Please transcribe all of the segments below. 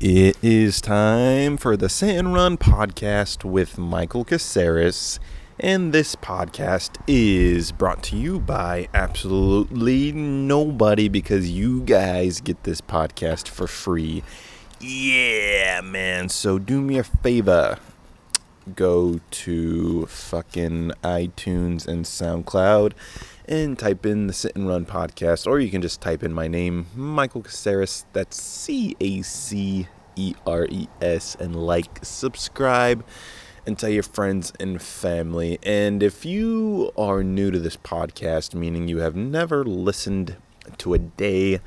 It is time for the Sit and Run podcast with Michael Caceres. And this podcast is brought to you by absolutely nobody because you guys get this podcast for free. Yeah, man. So do me a favor. Go to fucking iTunes and SoundCloud and type in the Sit and Run podcast, or you can just type in my name, Michael Caceres. That's C A C E R E S, and like, subscribe, and tell your friends and family. And if you are new to this podcast, meaning you have never listened to a day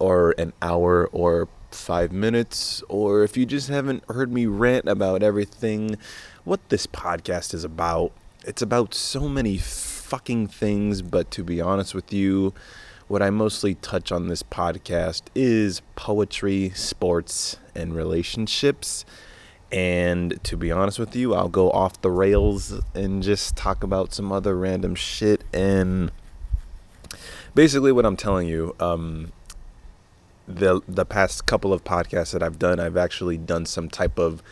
or an hour or five minutes, or if you just haven't heard me rant about everything, what this podcast is about, it's about so many fucking things, but to be honest with you, what I mostly touch on this podcast is poetry, sports, and relationships. And to be honest with you, I'll go off the rails and just talk about some other random shit. And basically, what I'm telling you, um, the the past couple of podcasts that I've done, I've actually done some type of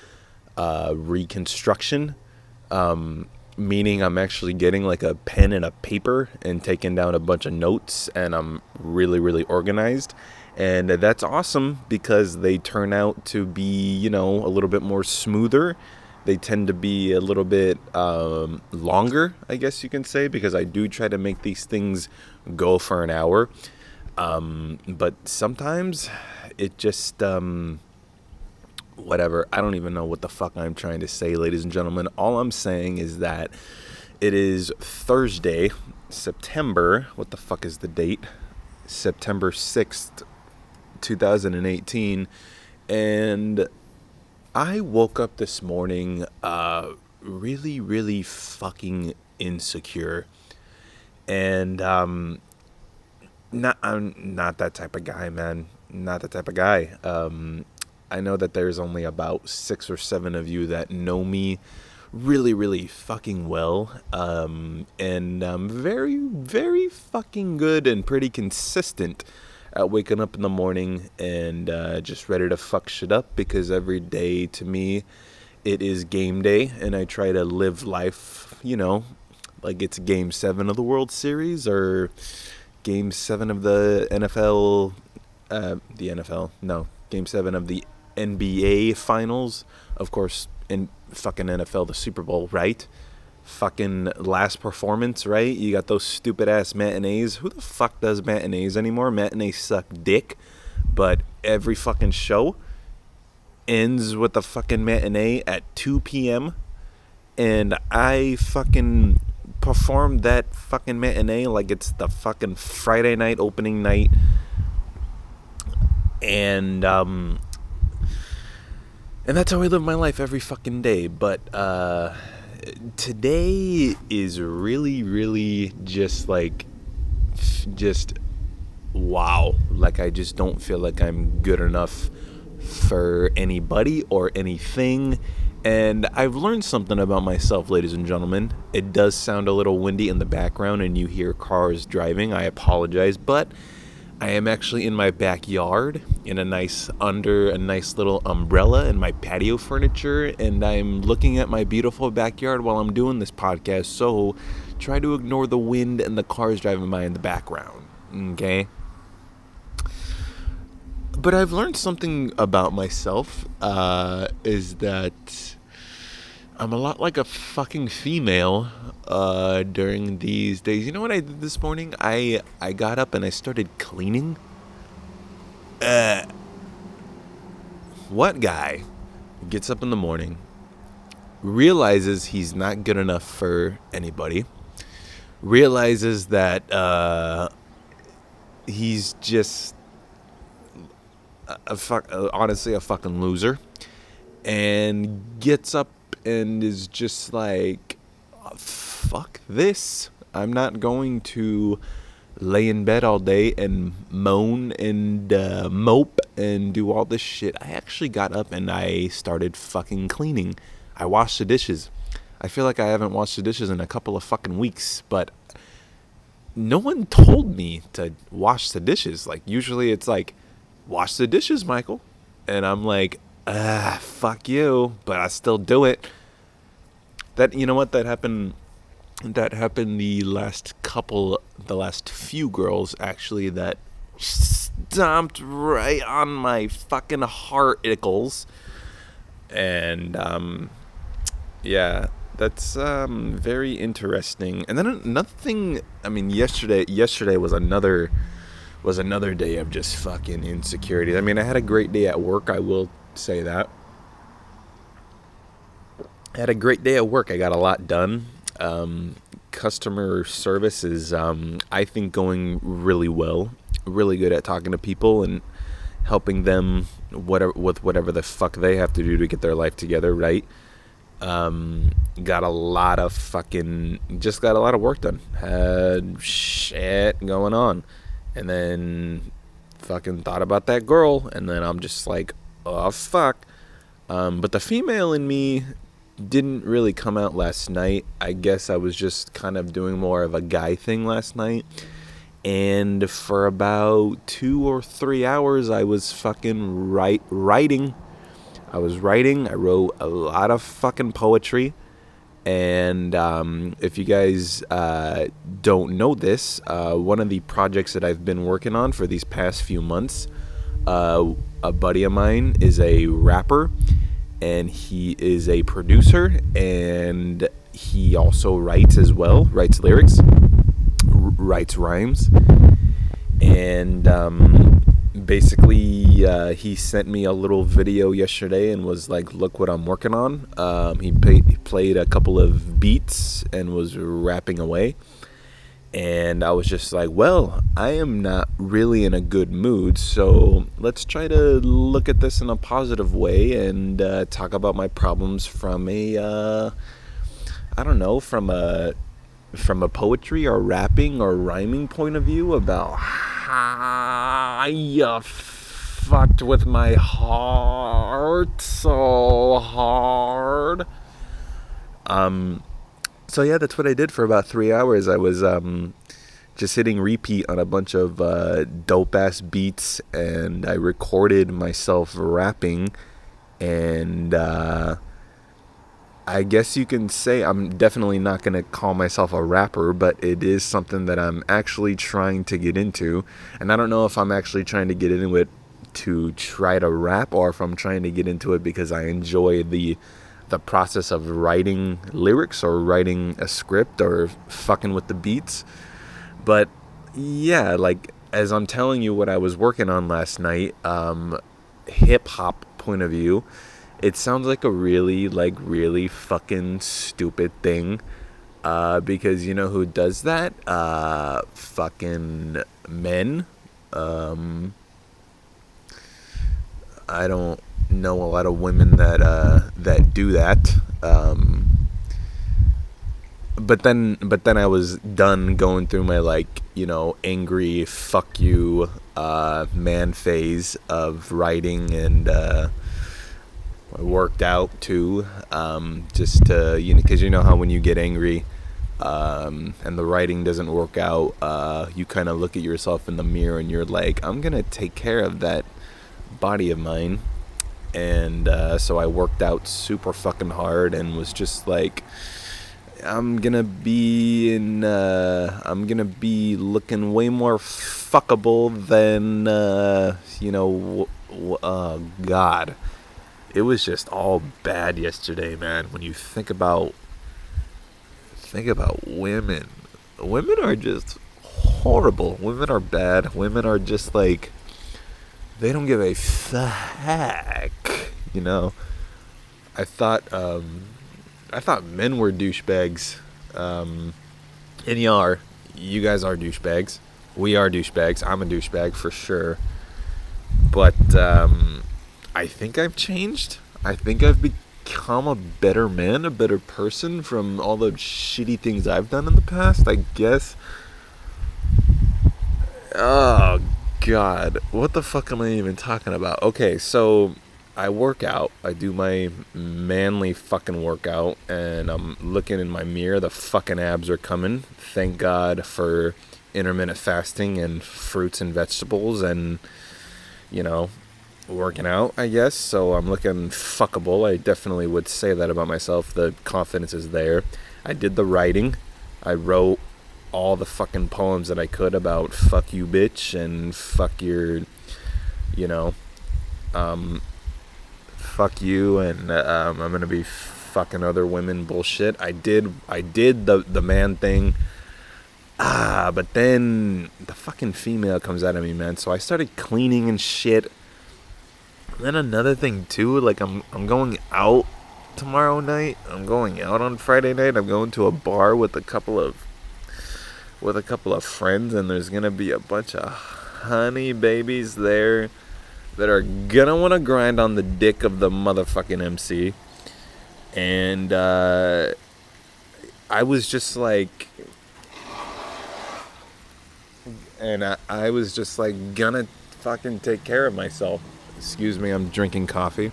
uh, reconstruction. Um, meaning I'm actually getting like a pen and a paper and taking down a bunch of notes and I'm really really organized. And that's awesome because they turn out to be you know a little bit more smoother. They tend to be a little bit um, longer I guess you can say because I do try to make these things go for an hour um, but sometimes it just um, whatever. I don't even know what the fuck I'm trying to say, ladies and gentlemen. All I'm saying is that it is Thursday, September. What the fuck is the date? September 6th, 2018. And I woke up this morning uh, really, really fucking insecure. And um, not I'm not that type of guy, man. Not that type of guy. Um, I know that there's only about six or seven of you that know me really, really fucking well. Um, and I'm very, very fucking good and pretty consistent at waking up in the morning and uh, just ready to fuck shit up because every day to me it is game day and I try to live life, you know, like it's game seven of the World Series or game seven of the NFL. Uh, the NFL, no, game seven of the NBA finals. Of course, in fucking NFL, the Super Bowl, right? Fucking last performance, right? You got those stupid ass matinees. Who the fuck does matinees anymore? Matinees suck dick. But every fucking show ends with the fucking matinee at 2 p.m. And I fucking perform that fucking matinee like it's the fucking Friday night opening night. And um and that's how I live my life every fucking day. But uh, today is really, really just like, just wow. Like, I just don't feel like I'm good enough for anybody or anything. And I've learned something about myself, ladies and gentlemen. It does sound a little windy in the background and you hear cars driving. I apologize, but I am actually in my backyard in a nice under a nice little umbrella and my patio furniture and I'm looking at my beautiful backyard while I'm doing this podcast. So try to ignore the wind and the cars driving by in the background. Okay? But I've learned something about myself uh, is that I'm a lot like a fucking female uh, during these days. You know what I did this morning? I I got up and I started cleaning. Uh, what guy gets up in the morning, realizes he's not good enough for anybody, realizes that uh, he's just a, a fuck, honestly a fucking loser, and gets up and is just like, fuck this. I'm not going to lay in bed all day and moan and uh, mope and do all this shit. I actually got up and I started fucking cleaning. I washed the dishes. I feel like I haven't washed the dishes in a couple of fucking weeks, but no one told me to wash the dishes. Like, usually it's like, wash the dishes, Michael. and I'm like, ah, fuck you, but I still do it. That you know what that happened. That happened the last couple, the last few girls actually that stomped right on my fucking heart ickles, and um, yeah, that's um very interesting. And then another thing, I mean, yesterday yesterday was another was another day of just fucking insecurity. I mean, I had a great day at work, I will say that. I had a great day at work. I got a lot done. Um, customer service is, um, I think, going really well. Really good at talking to people and helping them whatever with whatever the fuck they have to do to get their life together, right? Um, got a lot of fucking, just got a lot of work done. Had shit going on, and then fucking thought about that girl, and then I'm just like, oh fuck. Um, but the female in me didn't really come out last night. I guess I was just kind of doing more of a guy thing last night. And for about two or three hours, I was fucking write, writing. I was writing. I wrote a lot of fucking poetry. And um, if you guys uh, don't know this, uh, one of the projects that I've been working on for these past few months, uh, a buddy of mine is a rapper and he is a producer and he also writes as well writes lyrics writes rhymes. And um, basically uh, he sent me a little video yesterday and was like look what i'm working on. Um, he, he played a couple of beats and was rapping away and I was just like, well, I am not really in a good mood, so let's try to look at this in a positive way and uh, talk about my problems from a, uh, I don't know, from a, from a poetry or rapping or rhyming point of view about how you fucked with my heart so hard. Um, so yeah, that's what I did for about three hours. I was um, just hitting repeat on a bunch of uh, dope ass beats, and I recorded myself rapping, and uh, I guess you can say I'm definitely not gonna call myself a rapper, but it is something that I'm actually trying to get into, and I don't know if I'm actually trying to get into it to try to rap or if I'm trying to get into it because I enjoy the the process of writing lyrics or writing a script or fucking with the beats. But yeah, like as I'm telling you what I was working on last night, um, hip hop point of view, it sounds like a really, like, really fucking stupid thing. Uh, because you know who does that? Uh, fucking men. Um, I don't know a lot of women that uh, that do that. Um, but then, but then I was done going through my like you know angry fuck you uh, man phase of writing and uh, I worked out too. Um, just to you know, because you know how when you get angry. Um, and the writing doesn't work out, uh, you kind of look at yourself in the mirror and you're like, I'm gonna take care of that body of mine and uh, so I worked out super fucking hard and was just like, I'm gonna be in, uh, I'm gonna be looking way more fuckable than, uh, you know, w- uh, God. It was just all bad yesterday, man. When you think about, think about women, women are just horrible. Women are bad. Women are just like they don't give a fuck. You know, I thought um, I thought men were douchebags, um, and you are. You guys are douchebags. We are douchebags. I'm a douchebag for sure. But um, I think I've changed. I think I've become a better man, a better person from all the shitty things I've done in the past. I guess. Oh god, what the fuck am I even talking about? Okay, so I work out. I do my manly fucking workout, and I'm looking in my mirror. The fucking abs are coming. Thank God for intermittent fasting and fruits and vegetables, and you know, working out, I guess. So I'm looking fuckable. I definitely would say that about myself. The confidence is there. I did the writing. I wrote all the fucking poems that I could about fuck you, bitch, and fuck your, you know, um, fuck you, and um, I'm gonna be fucking other women bullshit. I did, I did the the man thing. Ah, but then the fucking female comes out of me, man. So I started cleaning and shit. then another thing too, like I'm I'm going out tomorrow night. I'm going out on Friday night. I'm going to a bar with a couple of with a couple of friends and there's to be a bunch of honey babies there that are want to grind on the dick of the motherfucking MC. And uh I was just like and I, I was just like gonna fucking take care of myself. Excuse me, I'm drinking coffee.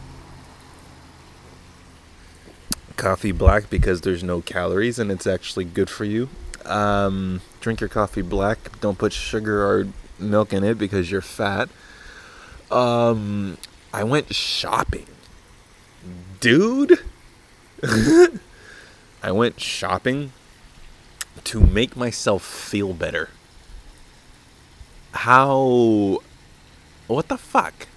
Coffee black because there's no calories and it's actually good for you. Um, drink your coffee black. Don't put sugar or milk in it because you're fat. Um, I went shopping, dude. I went shopping to make myself feel better how what the fuck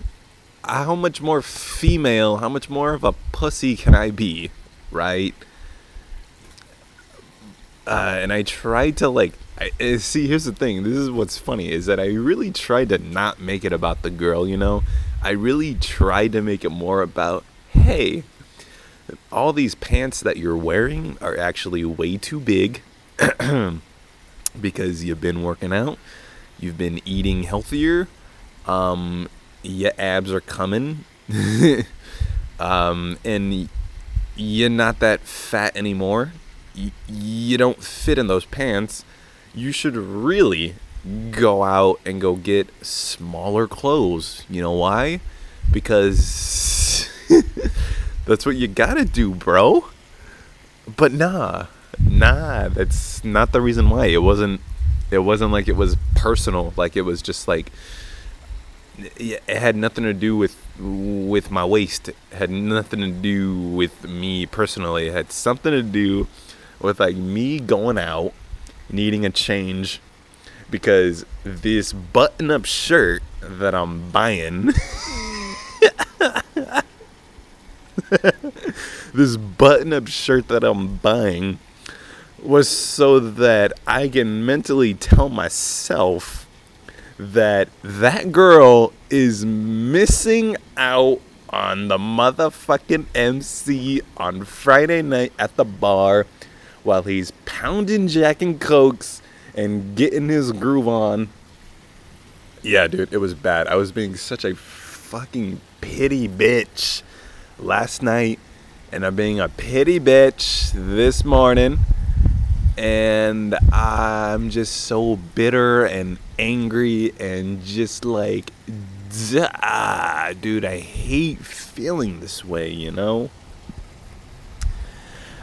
how much more female how much more of a pussy can i be right uh, and i tried to like I, eh, see here's the thing. This is what's funny is that i really tried to not make it about the girl you know? I really tried to make it more about hey all these pants that you're wearing are actually way too big because you've been working out. You've been eating healthier, um, your abs are coming, um, and you're not that fat anymore. You, you don't fit in those pants. You should really go out and go get smaller clothes. You know why? Because that's what you gotta do, bro. But nah, nah, that's not the reason why. It wasn't it wasn't like it was personal. Like it was just like it had nothing to do with with my waist. It had nothing to do with me personally. It had something to do with like me going out, needing a change because this button-up shirt that I'm buying this button-up shirt that I'm buying was so that I can mentally tell myself that that girl is missing out on the motherfucking MC on Friday night at the bar while he's pounding Jack and Cokes and getting his groove on. Yeah, dude, it was bad. I was being such a fucking pity bitch last night, and I'm being a pity bitch this morning and I'm just so bitter and angry and just like, ah, dude, I hate feeling this way, you know?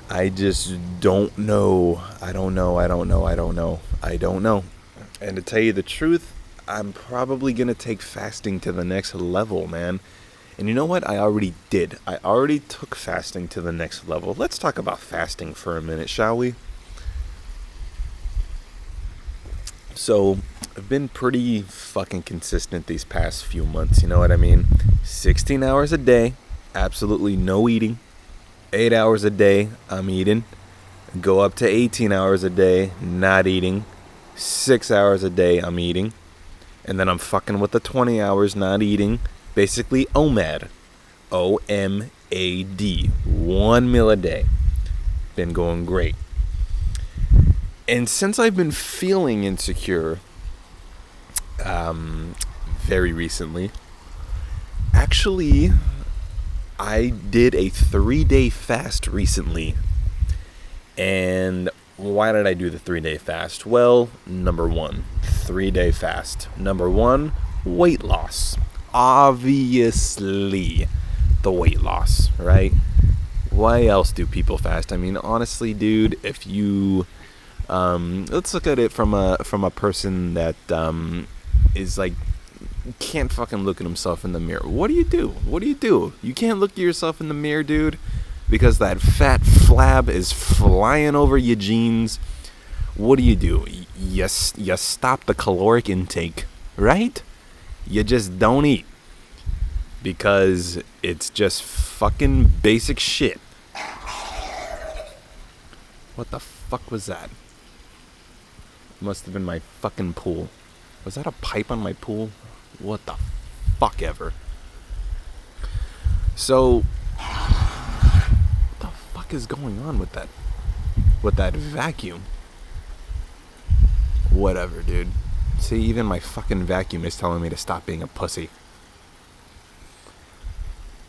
I just don't know. I don't know. I don't know. I don't know. I don't know. And to tell you the truth, I'm probably going to take fasting to the next level, man. And you know what? I already did. I already took fasting to the next level. Let's talk about fasting for a minute, shall we? So I've been pretty fucking consistent these past few months, you know what I mean? 16 hours a day, absolutely no eating. 8 hours a day, I'm eating. Go up to 18 hours a day, not eating. 6 hours a day, I'm eating. And then I'm fucking with the 20 hours not eating. Basically, OMAD. O M A D. One meal a day. Been going great. And since I've been feeling insecure um, very recently, actually, I did a three day fast recently. And why did I do the three day fast? Well, number one, three day fast. Number one, weight loss. Obviously, the weight loss, right? Why else do people fast? I mean, honestly, dude, if you um, let's look at it from a from a person that um, is like can't fucking look at himself in the mirror. What do you do? What do you do? You can't look at yourself in the mirror, dude, because that fat flab is flying over your jeans. What do you do? You, you stop the caloric intake, right? You just don't eat because it's just fucking basic shit. What the fuck was that? Must have been my fucking pool. Was that a pipe on my pool? What the fuck ever. So, what the fuck is going on with that? With that vacuum? Whatever, dude. See, even my fucking vacuum is telling me to stop being a pussy.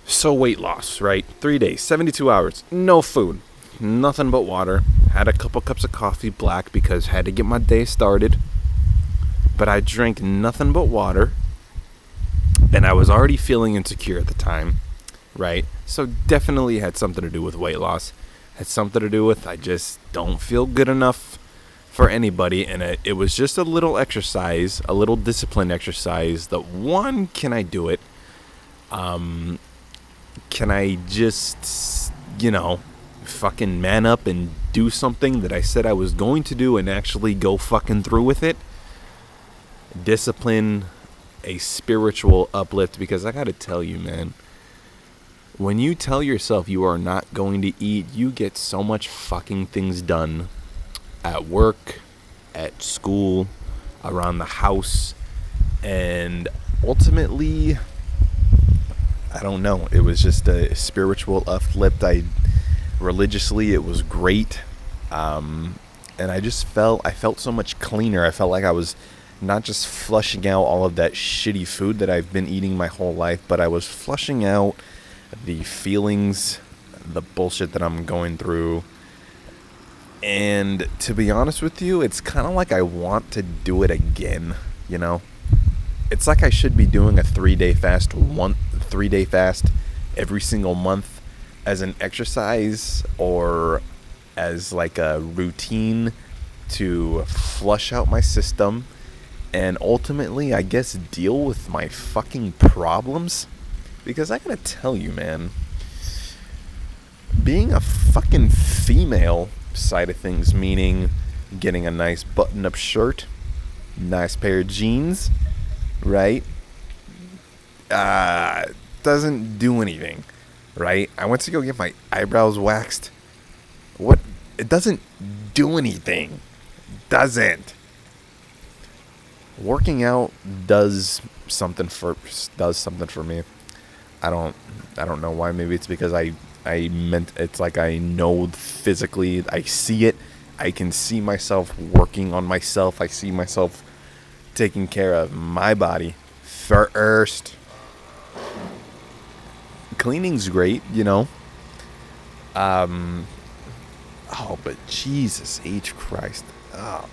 So, weight loss, right? Three days, 72 hours, no food, nothing but water. Had a couple cups of coffee black because had to get my day started. But I drank nothing but water. And I was already feeling insecure at the time, right? So definitely had something to do with weight loss. Had something to do with I just don't feel good enough for anybody and it, it was just a little exercise, a little discipline exercise. That one, can I do it? Um can I just you know, fucking man up and do something that I said I was going to do and actually go fucking through with it. Discipline, a spiritual uplift because I got to tell you, man, when you tell yourself you are not going to eat, you get so much fucking things done at work, at school, around the house, and ultimately I don't know, it was just a spiritual uplift. I religiously. It was great, um, and I just felt I felt so much cleaner. I felt like I was not just flushing out all of that shitty food that I've been eating my whole life, but I was flushing out the feelings, the bullshit that I'm going through. And to be honest with you, it's kind of like I want to do it again, you know? It's like I should be doing a 3-day fast, one 3-day fast every single month as an exercise or as like a routine to flush out my system and ultimately, I guess, deal with my fucking problems. Because I gotta tell you, man, being a fucking female side of things, meaning getting a nice button up shirt, nice pair of jeans, right? Uh, doesn't do anything right? I went to go get my eyebrows waxed. What? It doesn't do anything. Doesn't. Working out does something for does something for me. I don't I don't know why. Maybe it's because I I meant it's like I know physically. I see it. I can see myself working on myself. I see myself taking care of my body first cleaning's great, you know. Um, oh, but Jesus H Christ. Oh.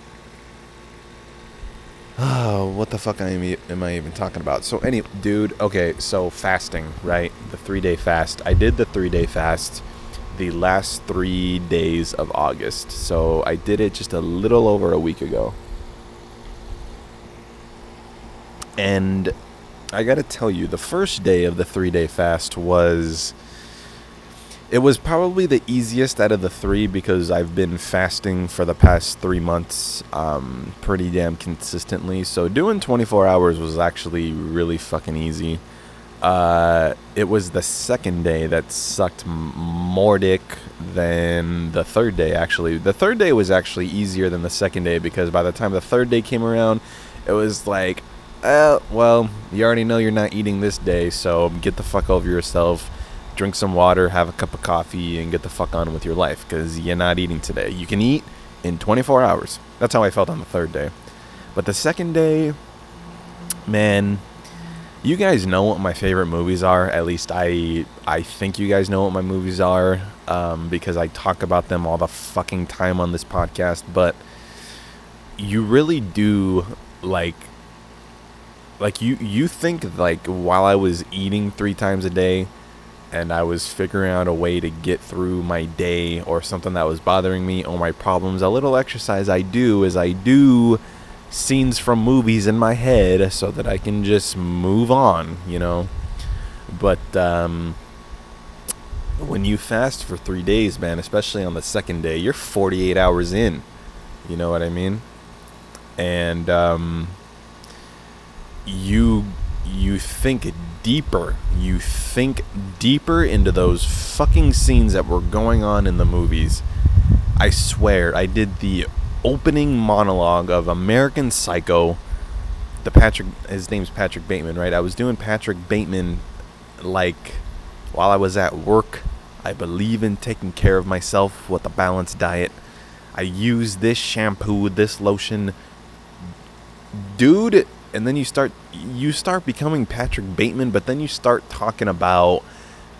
Oh, what the fuck am I even talking about? So, any dude, okay, so fasting, right? The three day fast. I did the three day fast the last three days of August. So, I did it just a little over a week ago. And I got to tell you, the first day of the three day fast was. It was probably the easiest out of the three because I've been fasting for the past three months um, pretty damn consistently. So doing 24 hours was actually really fucking easy. Uh, it was the second day that sucked more dick than the third day, actually. The third day was actually easier than the second day because by the time the third day came around, it was like, uh, well, you already know you're not eating this day, so get the fuck over yourself. Drink some water, have a cup of coffee, and get the fuck on with your life because you're not eating today. You can eat in 24 hours. That's how I felt on the third day. But the second day, man, you guys know what my favorite movies are. At least I, I think you guys know what my movies are um, because I talk about them all the fucking time on this podcast. But you really do like like you you think like while I was eating three times a day and I was figuring out a way to get through my day or something that was bothering me or my problems, a little exercise I do is I do scenes from movies in my head so that I can just move on, you know. But um, when you fast for three days, man, especially on the second day, you're 48 hours in. You know what I mean? And um, you you think deeper. You think deeper into those fucking scenes that were going on in the movies. I swear, I did the opening monologue of American Psycho. The Patrick, his name's Patrick Bateman, right? I was doing Patrick Bateman like while I was at work. I believe in taking care of myself with a balanced diet. I use this shampoo, this lotion. Dude, and then you start you start becoming Patrick Bateman, but then you start talking about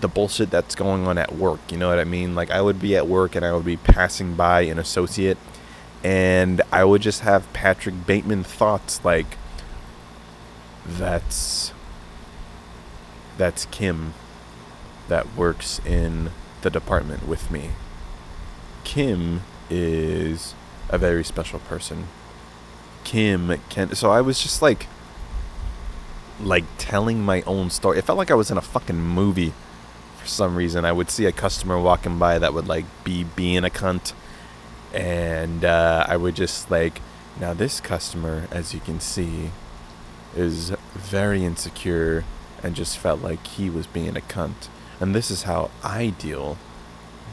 the bullshit that's going on at work. You know what I mean? Like I would be at work and I would be passing by an associate and I would just have Patrick Bateman thoughts like that's that's Kim that works in the department with me. Kim is a very special person. Kim can so I was just like like telling my own story. It felt like I was in a fucking movie for some reason. I would see a customer walking by that would like be being a cunt and uh, I would just like now this customer as you can see is very insecure and just felt like he was being a cunt. And this is how I deal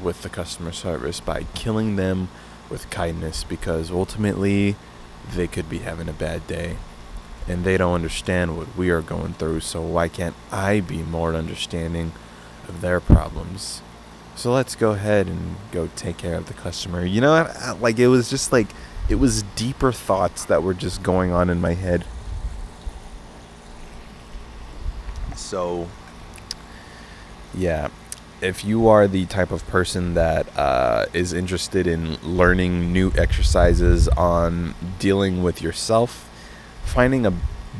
with the customer service by killing them with kindness because ultimately they could be having a bad day and they don't understand what we are going through. So why can't I be more understanding of their problems? So let's go ahead and go take care of the customer. You know, like it was just like it was deeper thoughts that were just going on in my head. So yeah, if you are the type of person that uh, is interested in learning new exercises on dealing with yourself, finding a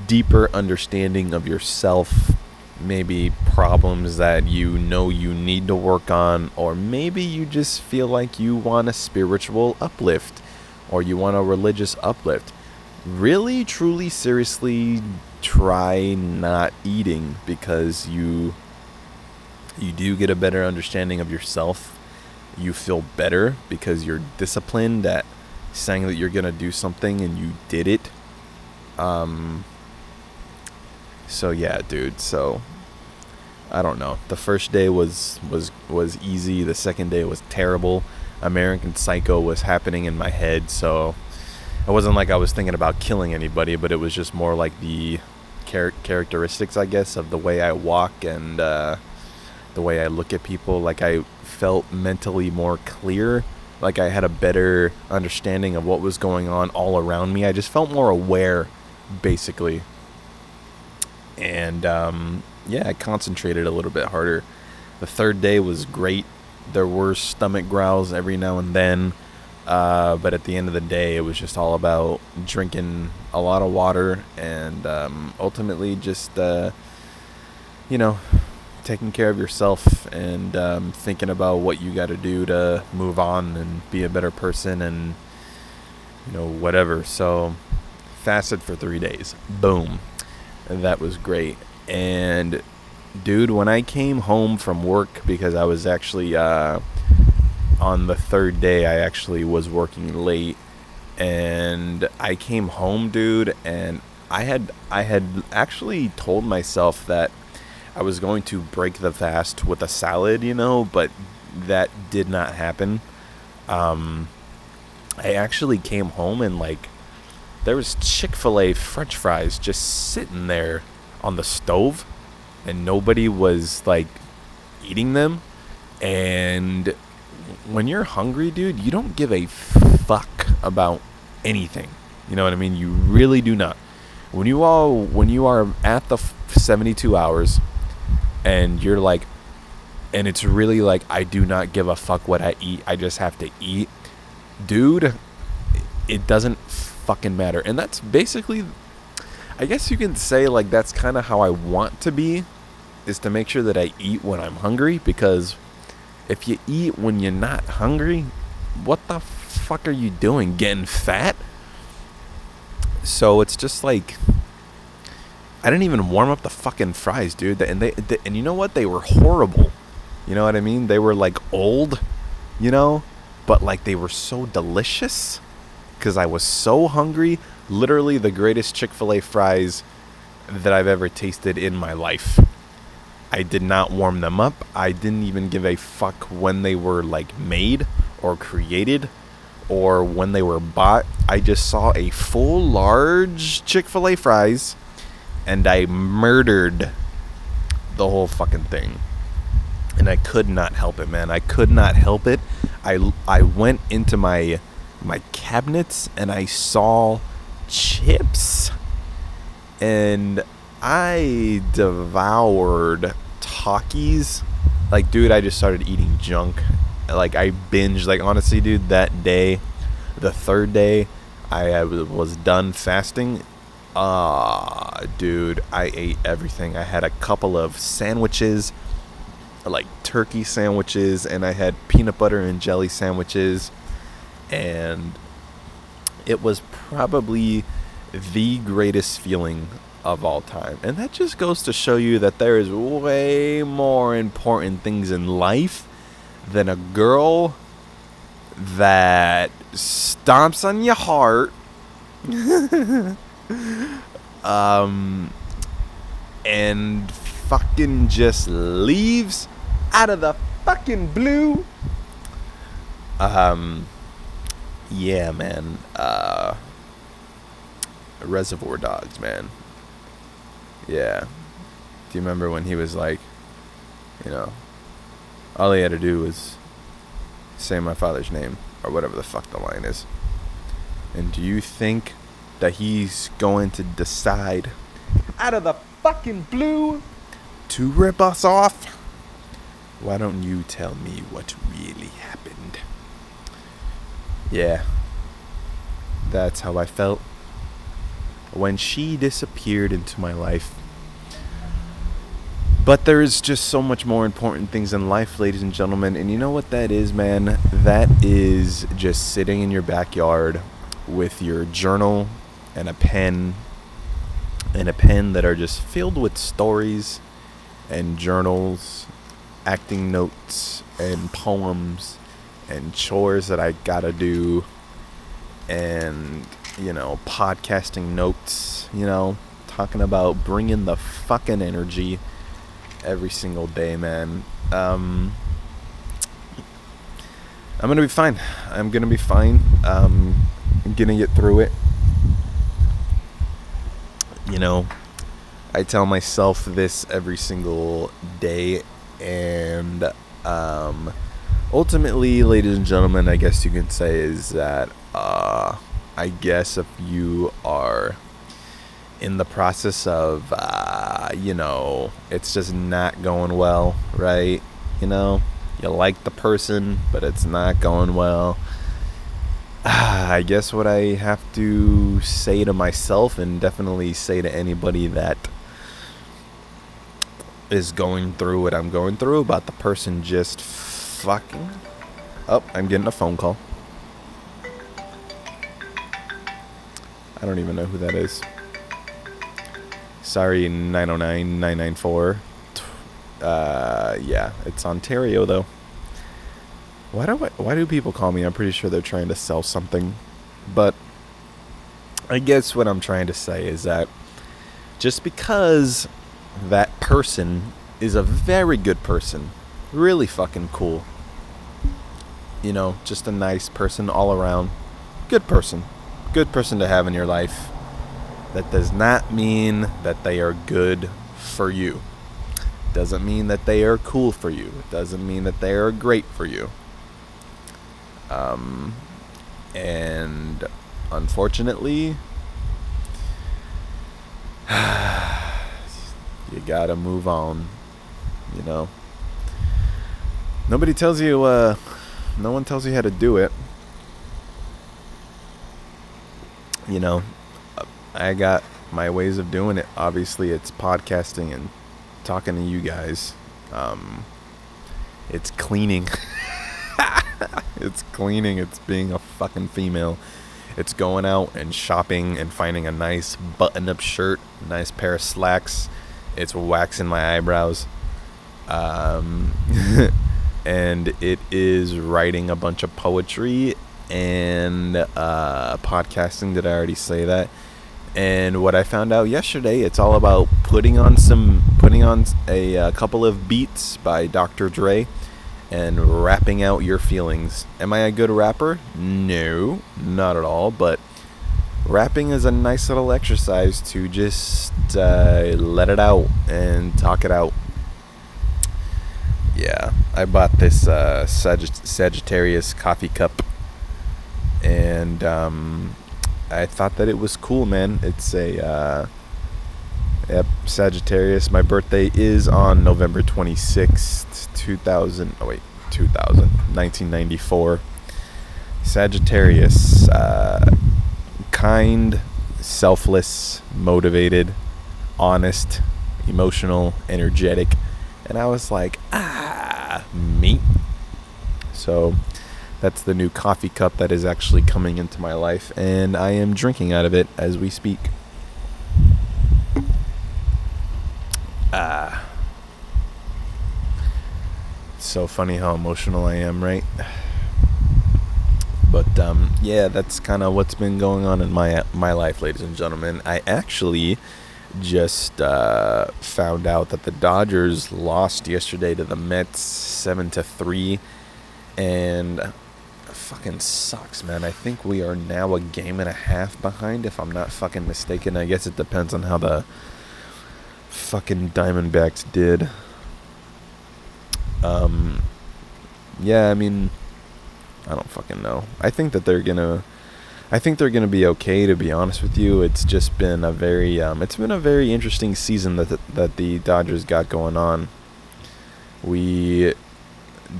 deeper understanding of yourself, maybe problems that you know you need to work on, or maybe you just feel like you want a spiritual uplift or you want a religious uplift. Really, truly, seriously try not eating because you you do get a better understanding of yourself. You feel better because you're disciplined at saying that you're going to do something and you did it. Um so yeah, dude. So I don't know. The first day was was was easy. The second day was terrible. American Psycho was happening in my head, so it wasn't like I was thinking about killing anybody, but it was just more like the char- characteristics, I guess, of the way I walk and uh, the way I look at people. Like I felt mentally more clear. Like I had a better understanding of what was going on all around me. I just felt more aware, basically. And um, yeah, I concentrated a little bit harder. The third day was great. There were stomach growls every now and then. Uh, but at the end of the day, it was just all about drinking a lot of water and um, ultimately just, uh, you know, taking care of yourself and um, thinking about what you got to do to move on and be a better person and you know whatever. So fasted for three days. Boom. That was great. And dude when i came home from work because i was actually uh, on the third day i actually was working late. And i came home dude and i had i had actually told myself that I was going to break the fast with a salad, you know, but that did not happen. Um, I actually came home and like there was Chick-fil-A french fries just sitting there on the stove and nobody was like eating them and when you're hungry, dude, you don't give a fuck about anything. You know what I mean? You really do not. When you all when you are at the 72 hours and you're like and it's really like I do not give a fuck what I eat. I just have to eat. Dude, it doesn't fucking matter. And that's basically I guess you can say like that's kind of how I want to be is to make sure that I eat when I'm hungry because if you eat when you're not hungry, what the fuck are you doing? Getting fat? So it's just like I didn't even warm up the fucking fries, dude. And they, they and you know what? They were horrible. You know what I mean? They were like old, you know, but like they were so delicious because I was so hungry. Literally the greatest Chick Fil A fries that I've ever tasted in my life. I did not warm them up. I didn't even give a fuck when they were like made or created or when they were bought. I just saw a full large Chick fil A fries and I murdered the whole fucking thing. And I could not help it, man. I could not help it. I, I went into my my cabinets and I saw chips and I devoured Takis. Like, dude, I just started eating junk. Like, I binged. Like, honestly, dude, that day, the third day, I was done fasting. Ah, dude, I ate everything. I had a couple of sandwiches, like turkey sandwiches, and I had peanut butter and jelly sandwiches. And it was probably the greatest feeling of all time. And that just goes to show you that there is way more important things in life than a girl that stomps on your heart um and fucking just leaves out of the fucking blue um yeah man uh reservoir dogs man yeah. Do you remember when he was like, you know, all he had to do was say my father's name or whatever the fuck the line is. And do you think that he's going to decide out of the fucking blue to rip us off? Why don't you tell me what really happened? Yeah. That's how I felt when she disappeared into my life. But there is just so much more important things in life, ladies and gentlemen. And you know what that is, man? That is just sitting in your backyard with your journal and a pen and a pen that are just filled with stories and journals, acting notes and poems and chores that I gotta do and you know, podcasting notes, you know, talking about bringing the fucking energy every single day, man. Um, I'm gonna be fine. I'm gonna be fine. Um, I'm gonna get through it. You know, I tell myself this every single day, and um, ultimately, ladies and gentlemen, I guess you can say is that uh, I guess if you are in the process of, uh, you know, it's just not going well, right? You know, you like the person, but it's not going well. I guess what I have to say to myself and definitely say to anybody that is going through what I'm going through about the person just fucking. Oh, I'm getting a phone call. I don't even know who that is. Sorry, 909 994. Uh, yeah, it's Ontario though. Why do I, why do people call me? I'm pretty sure they're trying to sell something, but I guess what I'm trying to say is that just because that person is a very good person, really fucking cool. You know, just a nice person all around, good person good person to have in your life. That does not mean that they are good for you. Doesn't mean that they are cool for you. It doesn't mean that they are great for you. Um, and unfortunately, you gotta move on. You know, nobody tells you. Uh, no one tells you how to do it. you know, I got my ways of doing it. Obviously, it's podcasting and talking to you guys. Um, it's cleaning. it's cleaning. It's being a fucking female. It's going out and shopping and finding a nice button up shirt, nice pair of slacks. It's waxing my eyebrows. Um, and it is writing a bunch of poetry and uh, podcasting. Did I already say that? And what I found out yesterday, it's all about putting on some, putting on a, a couple of beats by Dr. Dre and rapping out your feelings. Am I a good rapper? No, not at all. But rapping is a nice little exercise to just uh, let it out and talk it out. Yeah, I bought this uh, Sagitt- Sagittarius coffee cup, and um, I thought that it was cool, man. It's a uh, yep Sagittarius. My birthday is on November twenty sixth, two thousand. Oh wait, 2000, 1994. Sagittarius, uh, kind, selfless, motivated, honest, emotional, energetic, and I was like, ah, me. So that's the new coffee cup that is actually coming into my life, and I am drinking out of it as we speak. Ah. so funny how emotional I am, right? But um, yeah, that's kind of what's been going on in my my life, ladies and gentlemen. I actually just uh, found out that the Dodgers lost yesterday to the Mets seven to three, and fucking sucks, man. I think we are now a game and a half behind, if I'm not fucking mistaken. I guess it depends on how the fucking Diamondbacks did. Um, yeah, I mean, I don't fucking know. I think that they're gonna. I think they're gonna be okay. To be honest with you, it's just been a very, um, it's been a very interesting season that the, that the Dodgers got going on. We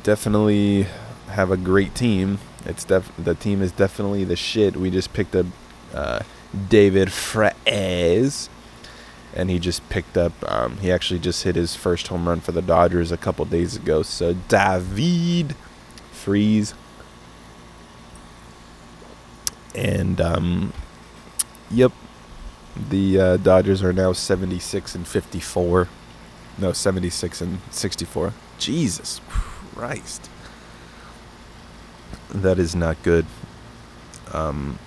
definitely have a great team. It's def the team is definitely the shit. We just picked up uh, David Freese, and he just picked up. Um, he actually just hit his first home run for the Dodgers a couple days ago. So David Freese, and um, yep, the uh, Dodgers are now 76 and 54. No, 76 and 64. Jesus Christ. That is not good. Um,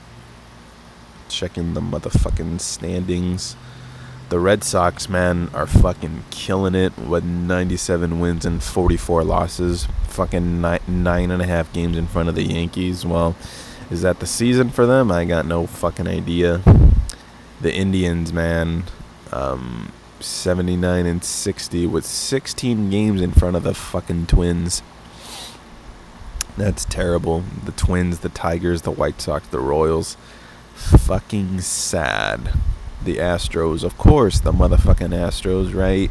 checking the motherfucking standings. The Red Sox, man, are fucking killing it with 97 wins and 44 losses. Fucking nine, nine and a half games in front of the Yankees. Well, is that the season for them? I got no fucking idea. The Indians, man, um, 79 and 60 with 16 games in front of the fucking Twins. That's terrible. The Twins, the Tigers, the White Sox, the Royals. Fucking sad. The Astros, of course, the motherfucking Astros, right?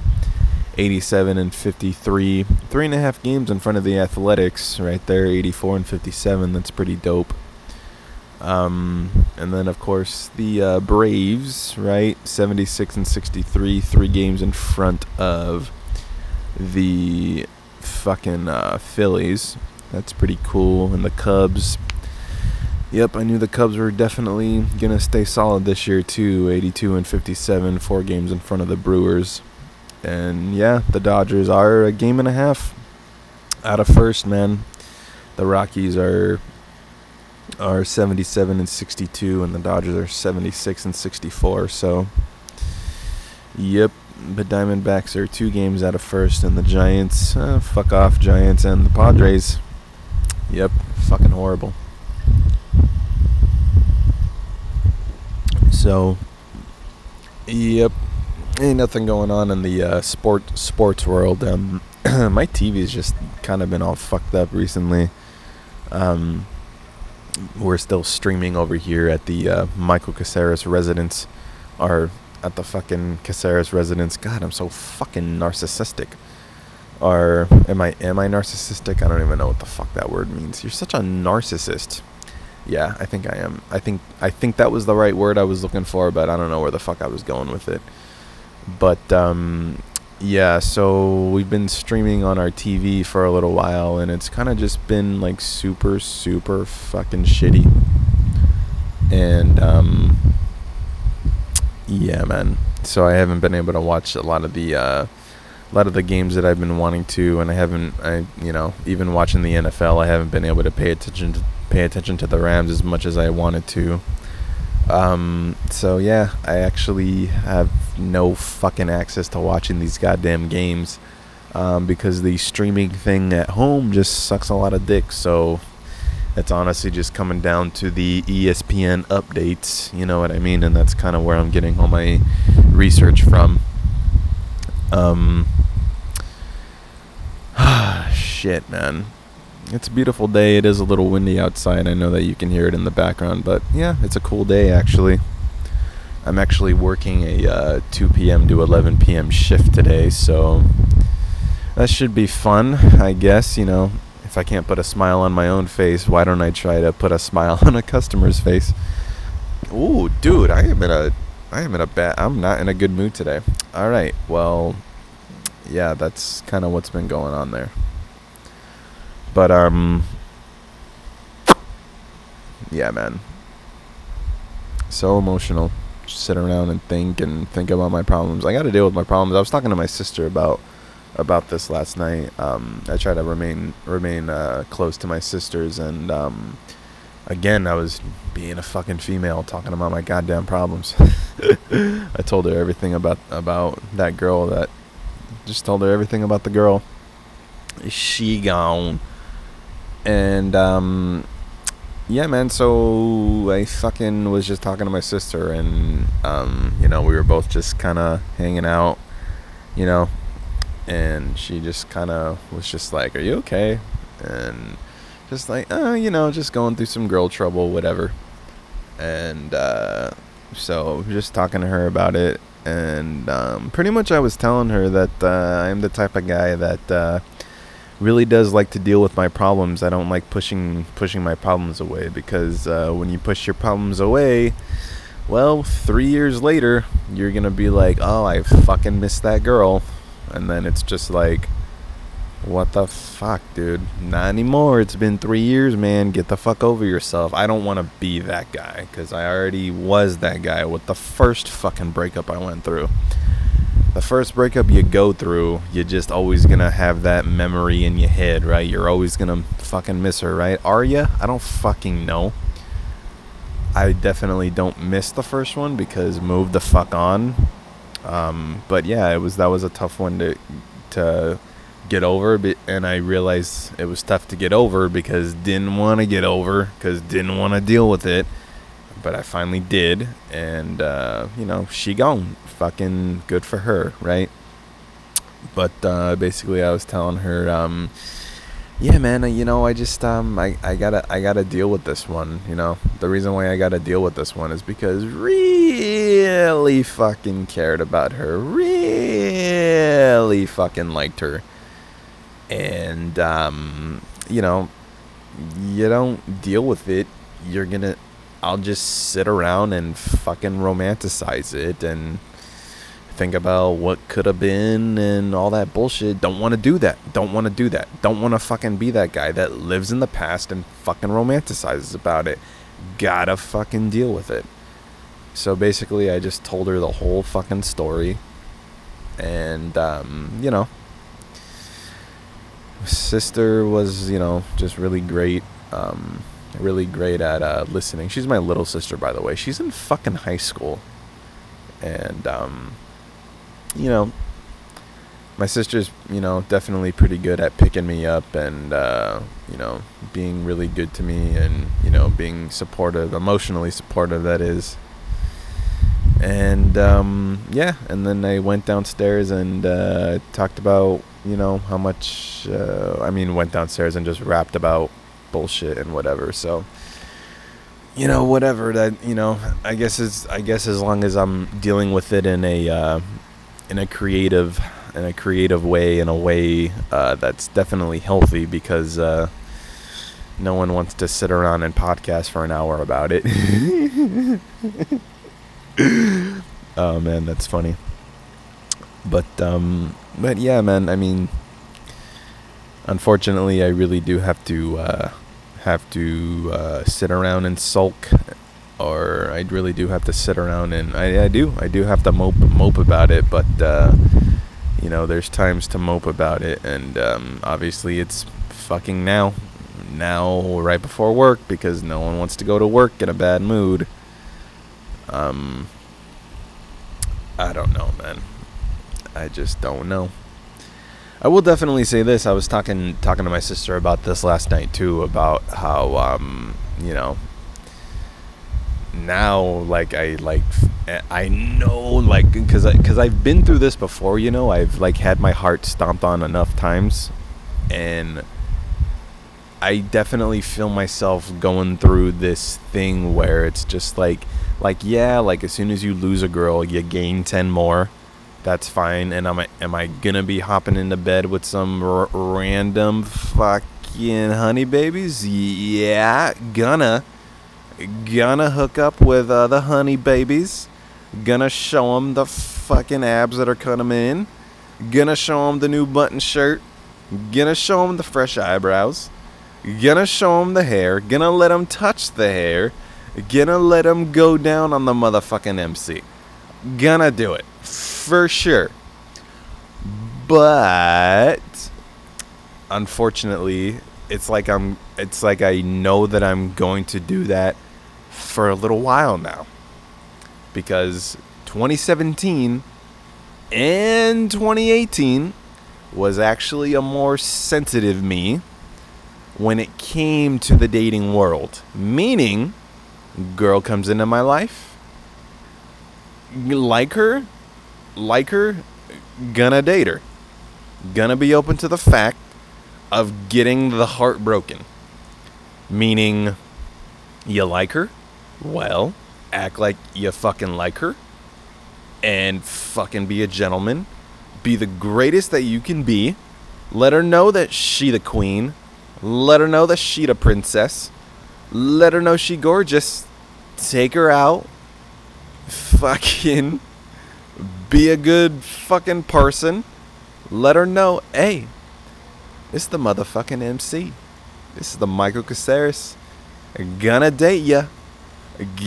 87 and 53. Three and a half games in front of the Athletics, right there. 84 and 57. That's pretty dope. Um, and then, of course, the uh, Braves, right? 76 and 63. Three games in front of the fucking uh, Phillies, that's pretty cool. And the Cubs. Yep, I knew the Cubs were definitely gonna stay solid this year too. 82 and 57, four games in front of the Brewers. And yeah, the Dodgers are a game and a half out of first, man. The Rockies are are 77 and 62 and the Dodgers are 76 and 64. So yep, the Diamondbacks are two games out of first and the Giants, uh, fuck off Giants and the Padres Yep, fucking horrible. So, yep, ain't nothing going on in the uh, sport sports world. Um, my TV's just kind of been all fucked up recently. Um, we're still streaming over here at the uh, Michael Caceres residence, or at the fucking Caceres residence. God, I'm so fucking narcissistic are am I am I narcissistic? I don't even know what the fuck that word means. You're such a narcissist. Yeah, I think I am. I think I think that was the right word I was looking for, but I don't know where the fuck I was going with it. But um yeah, so we've been streaming on our TV for a little while and it's kind of just been like super super fucking shitty. and um, yeah, man. So I haven't been able to watch a lot of the uh, a lot of the games that I've been wanting to, and I haven't. I you know even watching the NFL, I haven't been able to pay attention to pay attention to the Rams as much as I wanted to. Um, so yeah, I actually have no fucking access to watching these goddamn games um, because the streaming thing at home just sucks a lot of dick. So it's honestly just coming down to the ESPN updates, you know what I mean? And that's kind of where I'm getting all my research from. Um, shit, man. It's a beautiful day. It is a little windy outside. I know that you can hear it in the background, but yeah, it's a cool day actually. I'm actually working a uh, 2 p.m. to 11 p.m. shift today, so that should be fun, I guess. You know, if I can't put a smile on my own face, why don't I try to put a smile on a customer's face? Ooh, dude, I am in a, I am in a bad. I'm not in a good mood today. All right, well, yeah, that's kind of what's been going on there. But um, yeah, man. So emotional. Just sit around and think and think about my problems. I got to deal with my problems. I was talking to my sister about about this last night. Um, I try to remain remain uh, close to my sisters, and um, again, I was being a fucking female talking about my goddamn problems. I told her everything about about that girl. That just told her everything about the girl. She gone, and um, yeah, man. So I fucking was just talking to my sister, and um, you know, we were both just kind of hanging out, you know, and she just kind of was just like, "Are you okay?" And just like, "Uh, you know, just going through some girl trouble, whatever." And uh, so just talking to her about it, and um, pretty much I was telling her that uh, I'm the type of guy that uh, really does like to deal with my problems. I don't like pushing pushing my problems away because uh, when you push your problems away, well, three years later, you're gonna be like, "Oh, I fucking missed that girl." and then it's just like what the fuck, dude? Not anymore. It's been three years, man. Get the fuck over yourself. I don't want to be that guy because I already was that guy with the first fucking breakup I went through. The first breakup you go through, you're just always gonna have that memory in your head, right? You're always gonna fucking miss her, right? Are you? I don't fucking know. I definitely don't miss the first one because move the fuck on um, but yeah, it was that was a tough one to to get over, and I realized it was tough to get over because didn't want to get over because didn't want to deal with it. But I finally did, and uh, you know she gone. Fucking good for her, right? But uh, basically, I was telling her. Um, yeah, man, you know, I just um I, I gotta I gotta deal with this one, you know. The reason why I gotta deal with this one is because really fucking cared about her. Really fucking liked her. And um, you know, you don't deal with it, you're gonna I'll just sit around and fucking romanticize it and think about what could have been and all that bullshit. Don't want to do that. Don't want to do that. Don't want to fucking be that guy that lives in the past and fucking romanticizes about it. Gotta fucking deal with it. So basically, I just told her the whole fucking story. And, um, you know, sister was, you know, just really great. Um, really great at uh, listening. She's my little sister, by the way. She's in fucking high school. And, um, you know, my sister's, you know, definitely pretty good at picking me up and, uh, you know, being really good to me and, you know, being supportive, emotionally supportive, that is. And, um, yeah, and then I went downstairs and uh, talked about, you know, how much, uh, I mean, went downstairs and just rapped about bullshit and whatever. So, you know, whatever that, you know, I guess is, I guess as long as I'm dealing with it in a, uh, in a creative in a creative way in a way uh, that's definitely healthy because uh, no one wants to sit around and podcast for an hour about it. oh man, that's funny. But um, but yeah, man. I mean, unfortunately, I really do have to uh, have to uh, sit around and sulk or I really do have to sit around and I, I do I do have to mope mope about it, but uh, you know there's times to mope about it, and um, obviously it's fucking now, now right before work because no one wants to go to work in a bad mood. Um, I don't know, man. I just don't know. I will definitely say this. I was talking talking to my sister about this last night too, about how um, you know now like I like I know like because because I've been through this before. You know, I've like had my heart stomped on enough times, and I definitely feel myself going through this thing where it's just like like yeah, like as soon as you lose a girl, you gain ten more that's fine. And am I am I gonna be hopping into bed with some r- random fucking honey babies? Yeah, gonna gonna hook up with uh, the honey babies. Gonna show them the fucking abs that are coming in. Gonna show them the new button shirt. Gonna show them the fresh eyebrows. Gonna show them the hair. Gonna let them touch the hair. Gonna let them go down on the motherfucking MC. Gonna do it for sure. But unfortunately, it's like I'm it's like I know that I'm going to do that for a little while now. Because 2017 and 2018 was actually a more sensitive me when it came to the dating world. Meaning, girl comes into my life, like her, like her, gonna date her. Gonna be open to the fact of getting the heart broken. Meaning, you like her? Well, act like you fucking like her. And fucking be a gentleman. Be the greatest that you can be. Let her know that she the queen. Let her know that she the princess. Let her know she gorgeous. Take her out. Fucking be a good fucking person. Let her know, hey, it's the motherfucking MC. This is the Michael Caceres. Gonna date ya.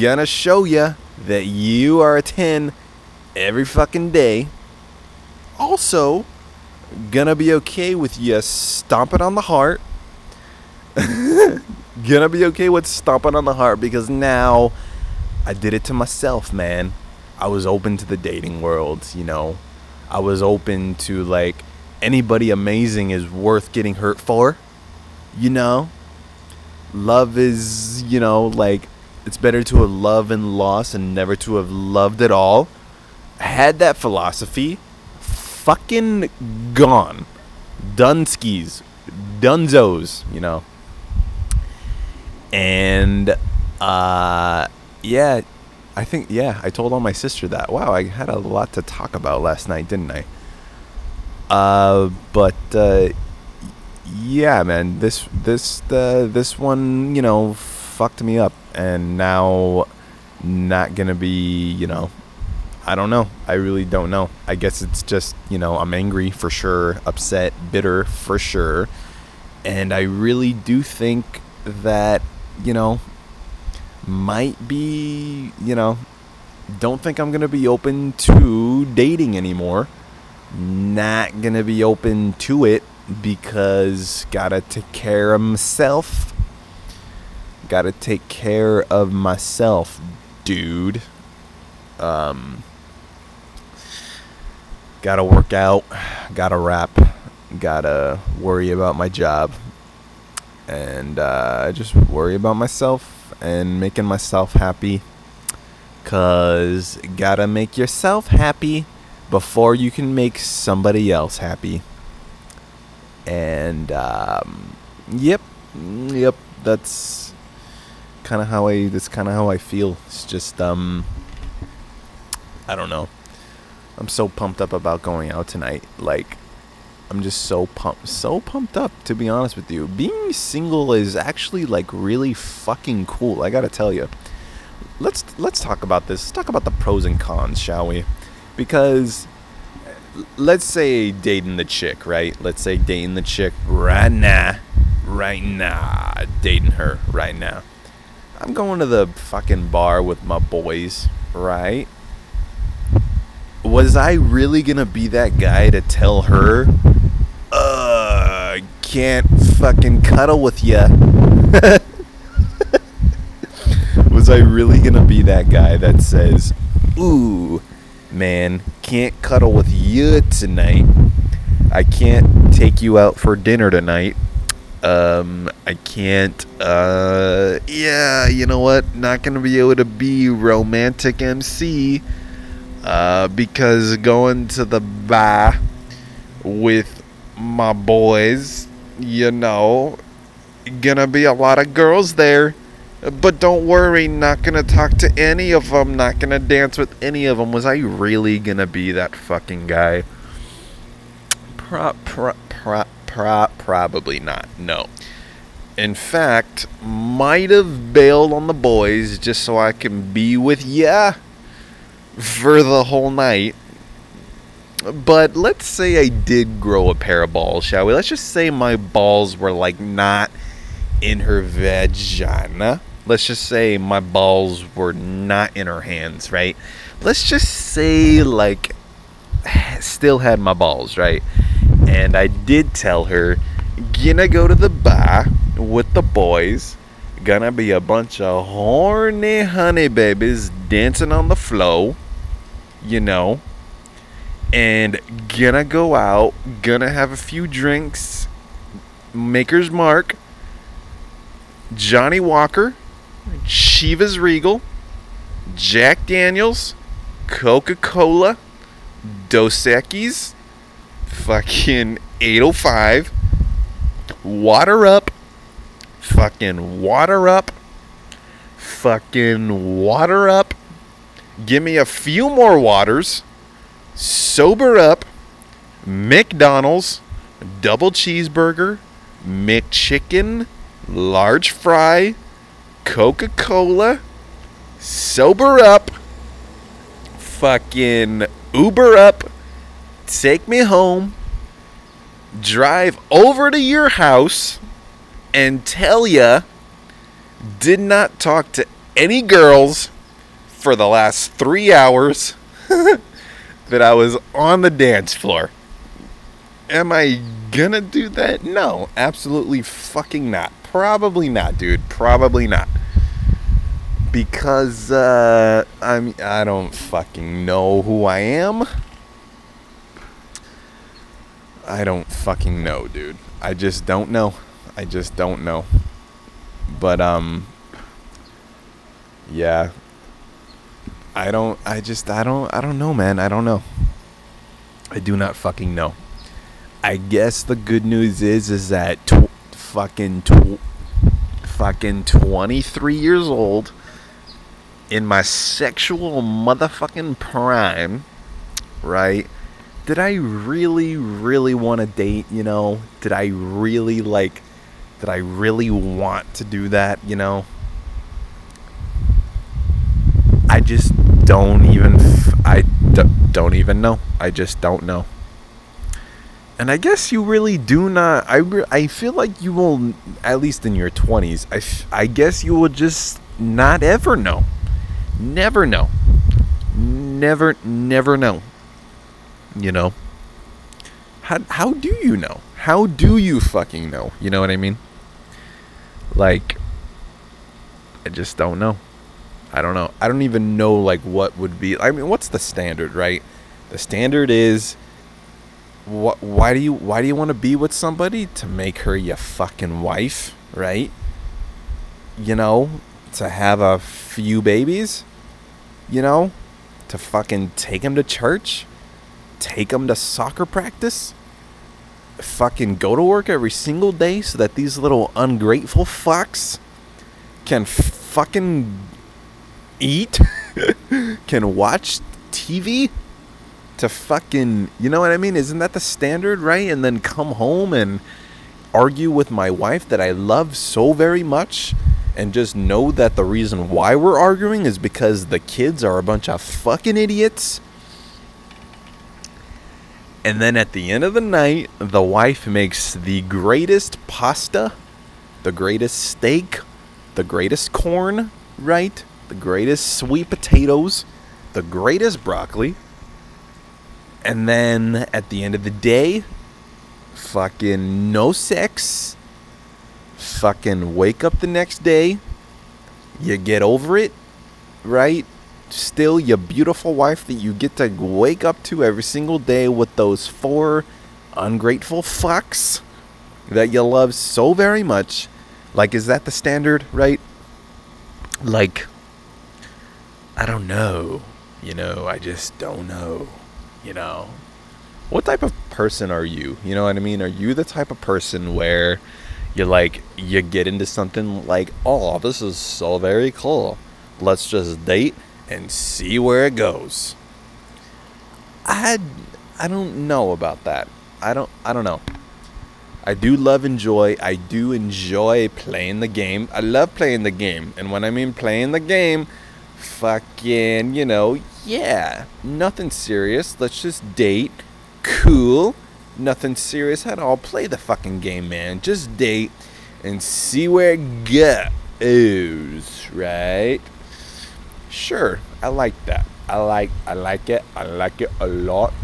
Gonna show ya that you are a 10 every fucking day. Also, gonna be okay with you stomping on the heart. gonna be okay with stomping on the heart because now I did it to myself, man. I was open to the dating world, you know. I was open to like anybody amazing is worth getting hurt for, you know. Love is, you know, like it's better to have loved and lost and never to have loved at all. Had that philosophy, fucking gone. Dunskies, dunzos, you know. And uh yeah, I think yeah, I told all my sister that. Wow, I had a lot to talk about last night, didn't I? Uh, but uh, yeah, man, this this uh, this one, you know, fucked me up, and now not gonna be, you know, I don't know. I really don't know. I guess it's just, you know, I'm angry for sure, upset, bitter for sure, and I really do think that, you know, might be, you know, don't think I'm going to be open to dating anymore. Not going to be open to it because got to take care of myself. Got to take care of myself, dude. Um got to work out, got to rap, got to worry about my job. And uh, I just worry about myself and making myself happy. Cause gotta make yourself happy before you can make somebody else happy. And um, yep, yep, that's kind of how I. That's kind of how I feel. It's just um, I don't know. I'm so pumped up about going out tonight. Like I'm just so pumped, so pumped up to be honest with you. Being single is actually like really fucking cool. I gotta tell you. Let's let's talk about this. Let's talk about the pros and cons, shall we? Because let's say dating the chick, right? Let's say dating the chick right now, right now, dating her right now. I'm going to the fucking bar with my boys, right? Was I really gonna be that guy to tell her, uh, can't fucking cuddle with ya? Was I really gonna be that guy that says, ooh, man, can't cuddle with you tonight? I can't take you out for dinner tonight um, I can't. Uh, yeah, you know what? Not gonna be able to be romantic MC. Uh, because going to the bar with my boys, you know, gonna be a lot of girls there. But don't worry, not gonna talk to any of them, not gonna dance with any of them. Was I really gonna be that fucking guy? Pro, pro, pro, Pro- probably not. No. In fact, might have bailed on the boys just so I can be with ya for the whole night. But let's say I did grow a pair of balls, shall we? Let's just say my balls were like not in her vagina. Let's just say my balls were not in her hands, right? Let's just say like still had my balls, right? and I did tell her, gonna go to the bar with the boys. Gonna be a bunch of horny honey babies dancing on the floor, you know. And gonna go out, gonna have a few drinks. Maker's Mark, Johnnie Walker, Chivas Regal, Jack Daniels, Coca Cola, Dos Equis, fucking 805 water up fucking water up fucking water up give me a few more waters sober up mcdonald's double cheeseburger mcchicken large fry coca-cola sober up fucking uber up take me home, drive over to your house, and tell ya did not talk to any girls for the last three hours that I was on the dance floor. Am I gonna do that? No, absolutely fucking not. Probably not, dude. Probably not. Because uh, I'm I don't fucking know who I am. I don't fucking know, dude. I just don't know. I just don't know. But um yeah. I don't I just I don't I don't know, man. I don't know. I do not fucking know. I guess the good news is is that tw- fucking tw- fucking 23 years old in my sexual motherfucking prime, right? did I really, really want to date? You know, did I really like? Did I really want to do that? You know, I just don't even. I don't even know. I just don't know. And I guess you really do not. I, re- I feel like you will, at least in your 20s, I, f- I guess you will just not ever know. Never know. Never, never know. You know? How, how do you know? How do you fucking know? You know what I mean? Like, I just don't know. I don't know. I don't even know, like, what would be. I mean, what's the standard, right? The standard is. What, why do you why do you want to be with somebody to make her your fucking wife, right? You know, to have a few babies, you know, to fucking take them to church, take them to soccer practice, fucking go to work every single day so that these little ungrateful fucks can fucking eat, can watch TV to fucking, you know what I mean? Isn't that the standard, right? And then come home and argue with my wife that I love so very much and just know that the reason why we're arguing is because the kids are a bunch of fucking idiots and then at the end of the night, the wife makes the greatest pasta, the greatest steak, the greatest corn, right? The greatest sweet potatoes, the greatest broccoli. And then at the end of the day, fucking no sex. Fucking wake up the next day. You get over it, right? Still your beautiful wife that you get to wake up to every single day with those four ungrateful fucks that you love so very much. Like, is that the standard, right? Like, I don't know. You know, I just don't know. You know, what type of person are you? You know what I mean? Are you the type of person where you're like, you get into something like, oh, this is so very cool. Let's just date and see where it goes. I, I don't know about that. I don't, I don't know. I do love enjoy. I do enjoy playing the game. I love playing the game. And when I mean playing the game, fucking, you know, yeah, nothing serious. Let's just date. Cool. Nothing serious at all. Play the fucking game, man. Just date and see where it goes, right? Sure, I like that. I like I like it. I like it a lot.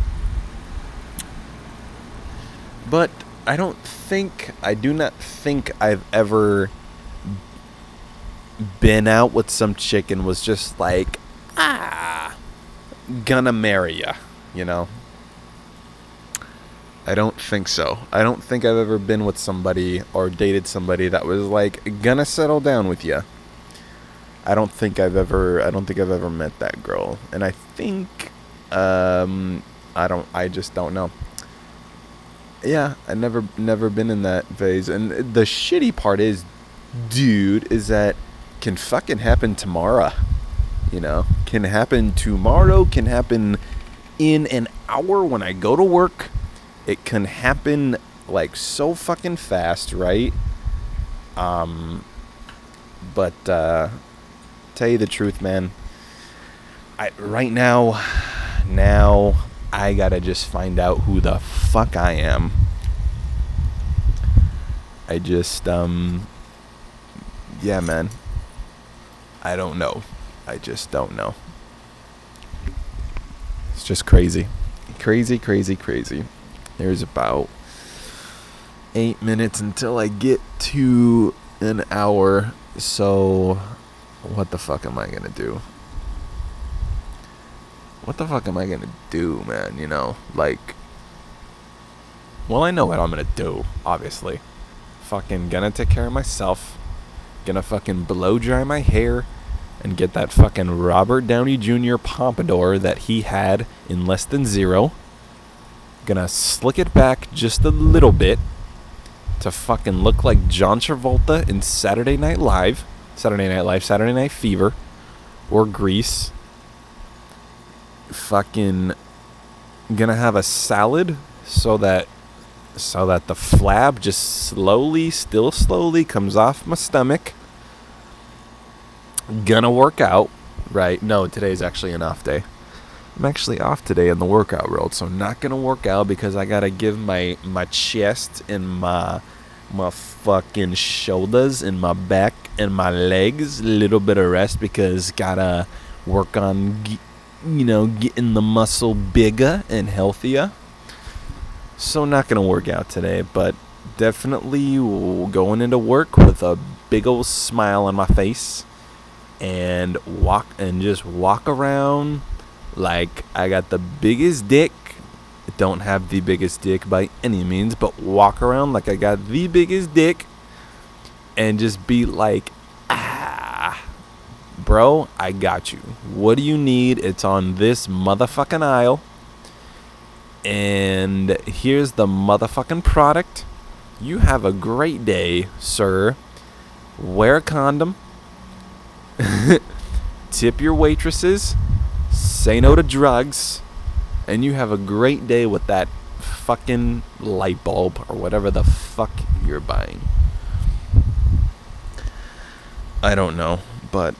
But I don't think I do not think I've ever been out with some chick and was just like ah gonna marry ya, you know. I don't think so. I don't think I've ever been with somebody or dated somebody that was like gonna settle down with you. I don't think I've ever I don't think I've ever met that girl. And I think um I don't I just don't know yeah, I never never been in that phase. And the shitty part is, dude, is that can fucking happen tomorrow. You know, can happen tomorrow. Can happen in an hour when I go to work. It can happen like so fucking fast, right? Um, but uh, tell you the truth, man. I right now, now I gotta just find out who the fuck I am. I just, um, yeah, man. I don't know. I just don't know. It's just crazy. Crazy, crazy, crazy. There's about eight minutes until I get to an hour. So, what the fuck am I gonna do? what the fuck am I gonna do, man? You know, like, well, I know what I'm gonna do, obviously. Fucking gonna take care of myself. Gonna fucking blow dry my hair and get that fucking Robert Downey Jr. pompadour that he had in less than zero. Gonna slick it back just a little bit to fucking look like John Travolta in Saturday Night Live, Saturday Night Live, Saturday Night Fever, or Grease fucking gonna have a salad so that so that the flab just slowly, still slowly comes off my stomach. Gonna work out, right? No, today's actually an off day. I'm actually off today in the workout world, so I'm not gonna work out because I gotta give my my chest and my my fucking shoulders and my back and my legs a little bit of rest because gotta work on you know, getting the muscle bigger and healthier. So not gonna work out today, but definitely going into work with a big old smile on my face and walk and just walk around like I got the biggest dick. Don't have the biggest dick by any means, but walk around like I got the biggest dick and just be like, ah, bro, I got you. What do you need? It's on this motherfucking aisle. And here's the motherfucking product. You have a great day, sir. Wear a condom. Tip your waitresses. Say no to drugs. And you have a great day with that fucking light bulb or whatever the fuck you're buying. I don't know, but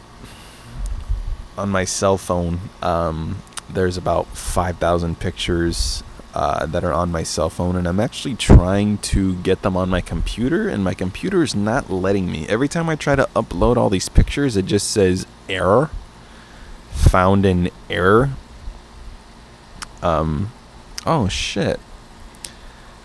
on my cell phone, um, there's about 5,000 pictures uh, that are on my cell phone, and I'm actually trying to get them on my computer, and my computer is not letting me. Every time I try to upload all these pictures, it just says error, found an error. Um, oh shit.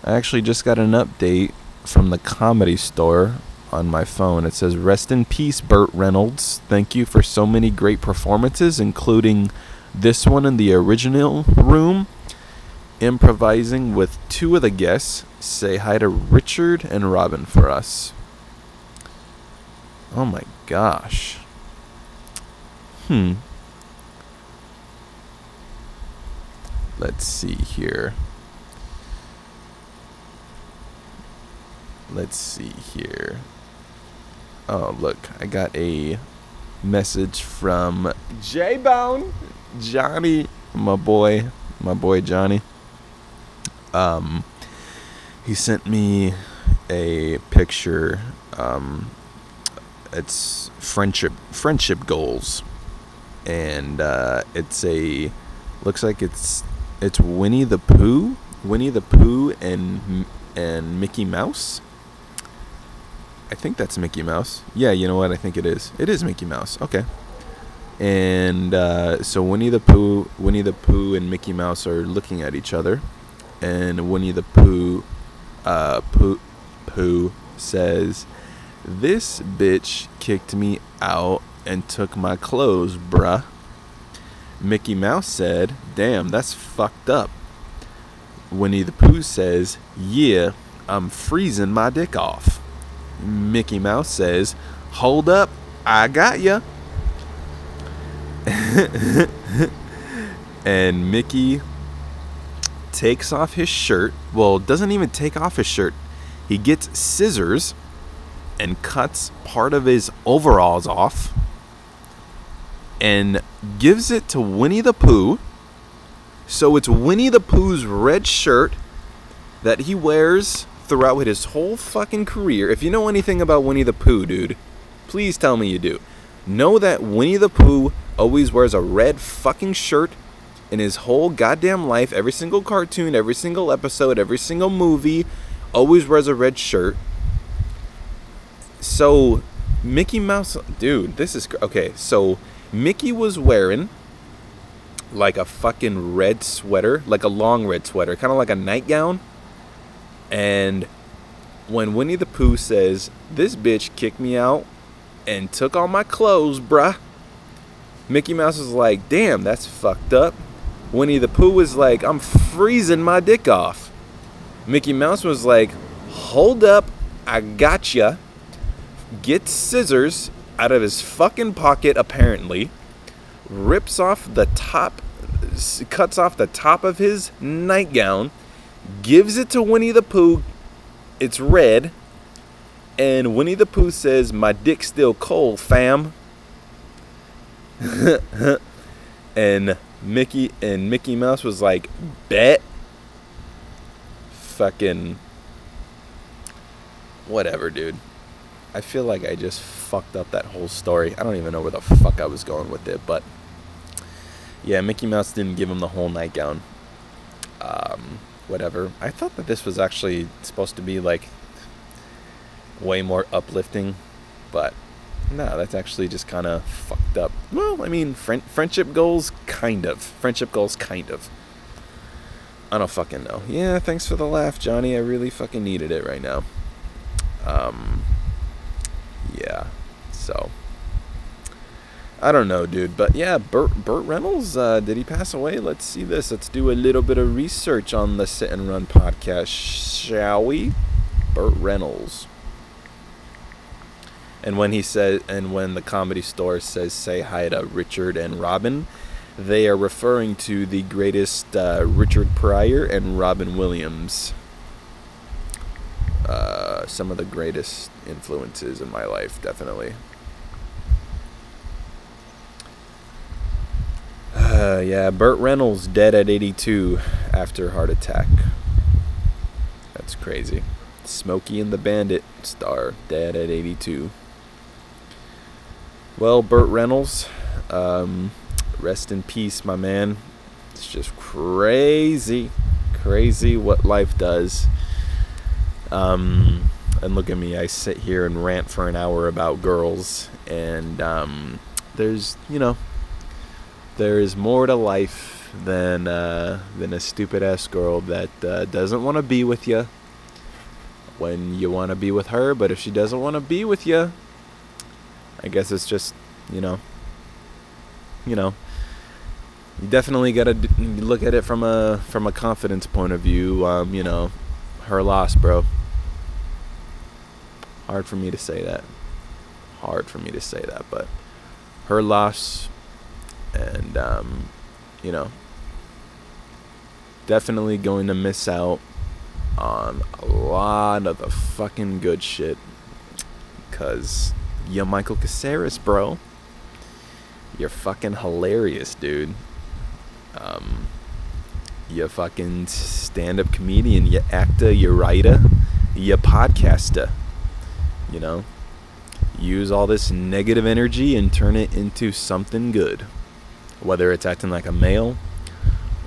I actually just got an update from the comedy store on my phone. It says, Rest in peace, Burt Reynolds. Thank you for so many great performances, including this one in the original room improvising with two of the guests. Say hi to Richard and Robin for us. Oh my gosh. Hmm. Let's see here. Let's see here. Oh, look, I got a message from J Bone, Johnny, my boy, my boy Johnny. Um, he sent me a picture. Um, it's friendship friendship goals, and uh, it's a looks like it's it's Winnie the Pooh, Winnie the Pooh, and and Mickey Mouse. I think that's Mickey Mouse. Yeah, you know what? I think it is. It is Mickey Mouse. Okay. And uh, so Winnie the Pooh, Winnie the Pooh, and Mickey Mouse are looking at each other, and Winnie the Pooh, uh, Pooh, Pooh says, "This bitch kicked me out and took my clothes, bruh." Mickey Mouse said, "Damn, that's fucked up." Winnie the Pooh says, "Yeah, I'm freezing my dick off." Mickey Mouse says, "Hold up, I got ya." and Mickey takes off his shirt. Well, doesn't even take off his shirt. He gets scissors and cuts part of his overalls off and gives it to Winnie the Pooh. So it's Winnie the Pooh's red shirt that he wears throughout his whole fucking career. If you know anything about Winnie the Pooh, dude, please tell me you do. Know that Winnie the Pooh always wears a red fucking shirt in his whole goddamn life, every single cartoon, every single episode, every single movie, always wears a red shirt. So, Mickey Mouse, dude, this is okay. So, Mickey was wearing like a fucking red sweater, like a long red sweater, kind of like a nightgown. And when Winnie the Pooh says, This bitch kicked me out and took all my clothes, bruh, Mickey Mouse is like, Damn, that's fucked up. Winnie the Pooh was like, I'm freezing my dick off. Mickey Mouse was like, Hold up, I gotcha. Gets scissors out of his fucking pocket, apparently, rips off the top, cuts off the top of his nightgown, gives it to Winnie the Pooh. It's red. And Winnie the Pooh says, My dick's still cold, fam. and Mickey and Mickey Mouse was like, bet. Fucking whatever, dude. I feel like I just fucked up that whole story. I don't even know where the fuck I was going with it, but yeah, Mickey Mouse didn't give him the whole nightgown. Um, whatever. I thought that this was actually supposed to be like way more uplifting, but no, that's actually just kind of fucked up. Well, I mean, friend- friendship goals, kind of. Friendship goals, kind of. I don't fucking know. Yeah, thanks for the laugh, Johnny. I really fucking needed it right now. Um, yeah. So, I don't know, dude. But yeah, Burt, Burt Reynolds, uh, did he pass away? Let's see this. Let's do a little bit of research on the Sit and Run podcast, shall we? Burt Reynolds. And when he says, and when the comedy store says, say hi to Richard and Robin, they are referring to the greatest uh, Richard Pryor and Robin Williams. Uh, some of the greatest influences in my life, definitely. Uh, yeah, Burt Reynolds dead at 82 after heart attack. That's crazy. Smokey and the Bandit star dead at 82. Well, Burt Reynolds, um, rest in peace, my man. It's just crazy, crazy what life does. Um, and look at me, I sit here and rant for an hour about girls, and um, there's, you know, there is more to life than uh, than a stupid ass girl that uh, doesn't want to be with you when you want to be with her, but if she doesn't want to be with you, I guess it's just, you know, you know, you definitely got to d- look at it from a from a confidence point of view. Um, you know, her loss, bro. Hard for me to say that. Hard for me to say that, but her loss, and um, you know, definitely going to miss out on a lot of the fucking good shit. Cause you're Michael Caceres, bro. You're fucking hilarious, dude. Um, you fucking stand-up comedian, you actor, you writer, you podcaster. You know, use all this negative energy and turn it into something good, whether it's acting like a male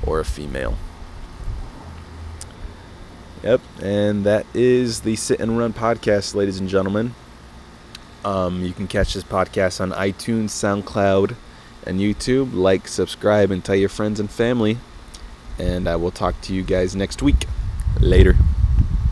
or a female. Yep, and that is the Sit and Run podcast, ladies and gentlemen. Um, you can catch this podcast on iTunes, SoundCloud, and YouTube. Like, subscribe, and tell your friends and family. And I will talk to you guys next week. Later.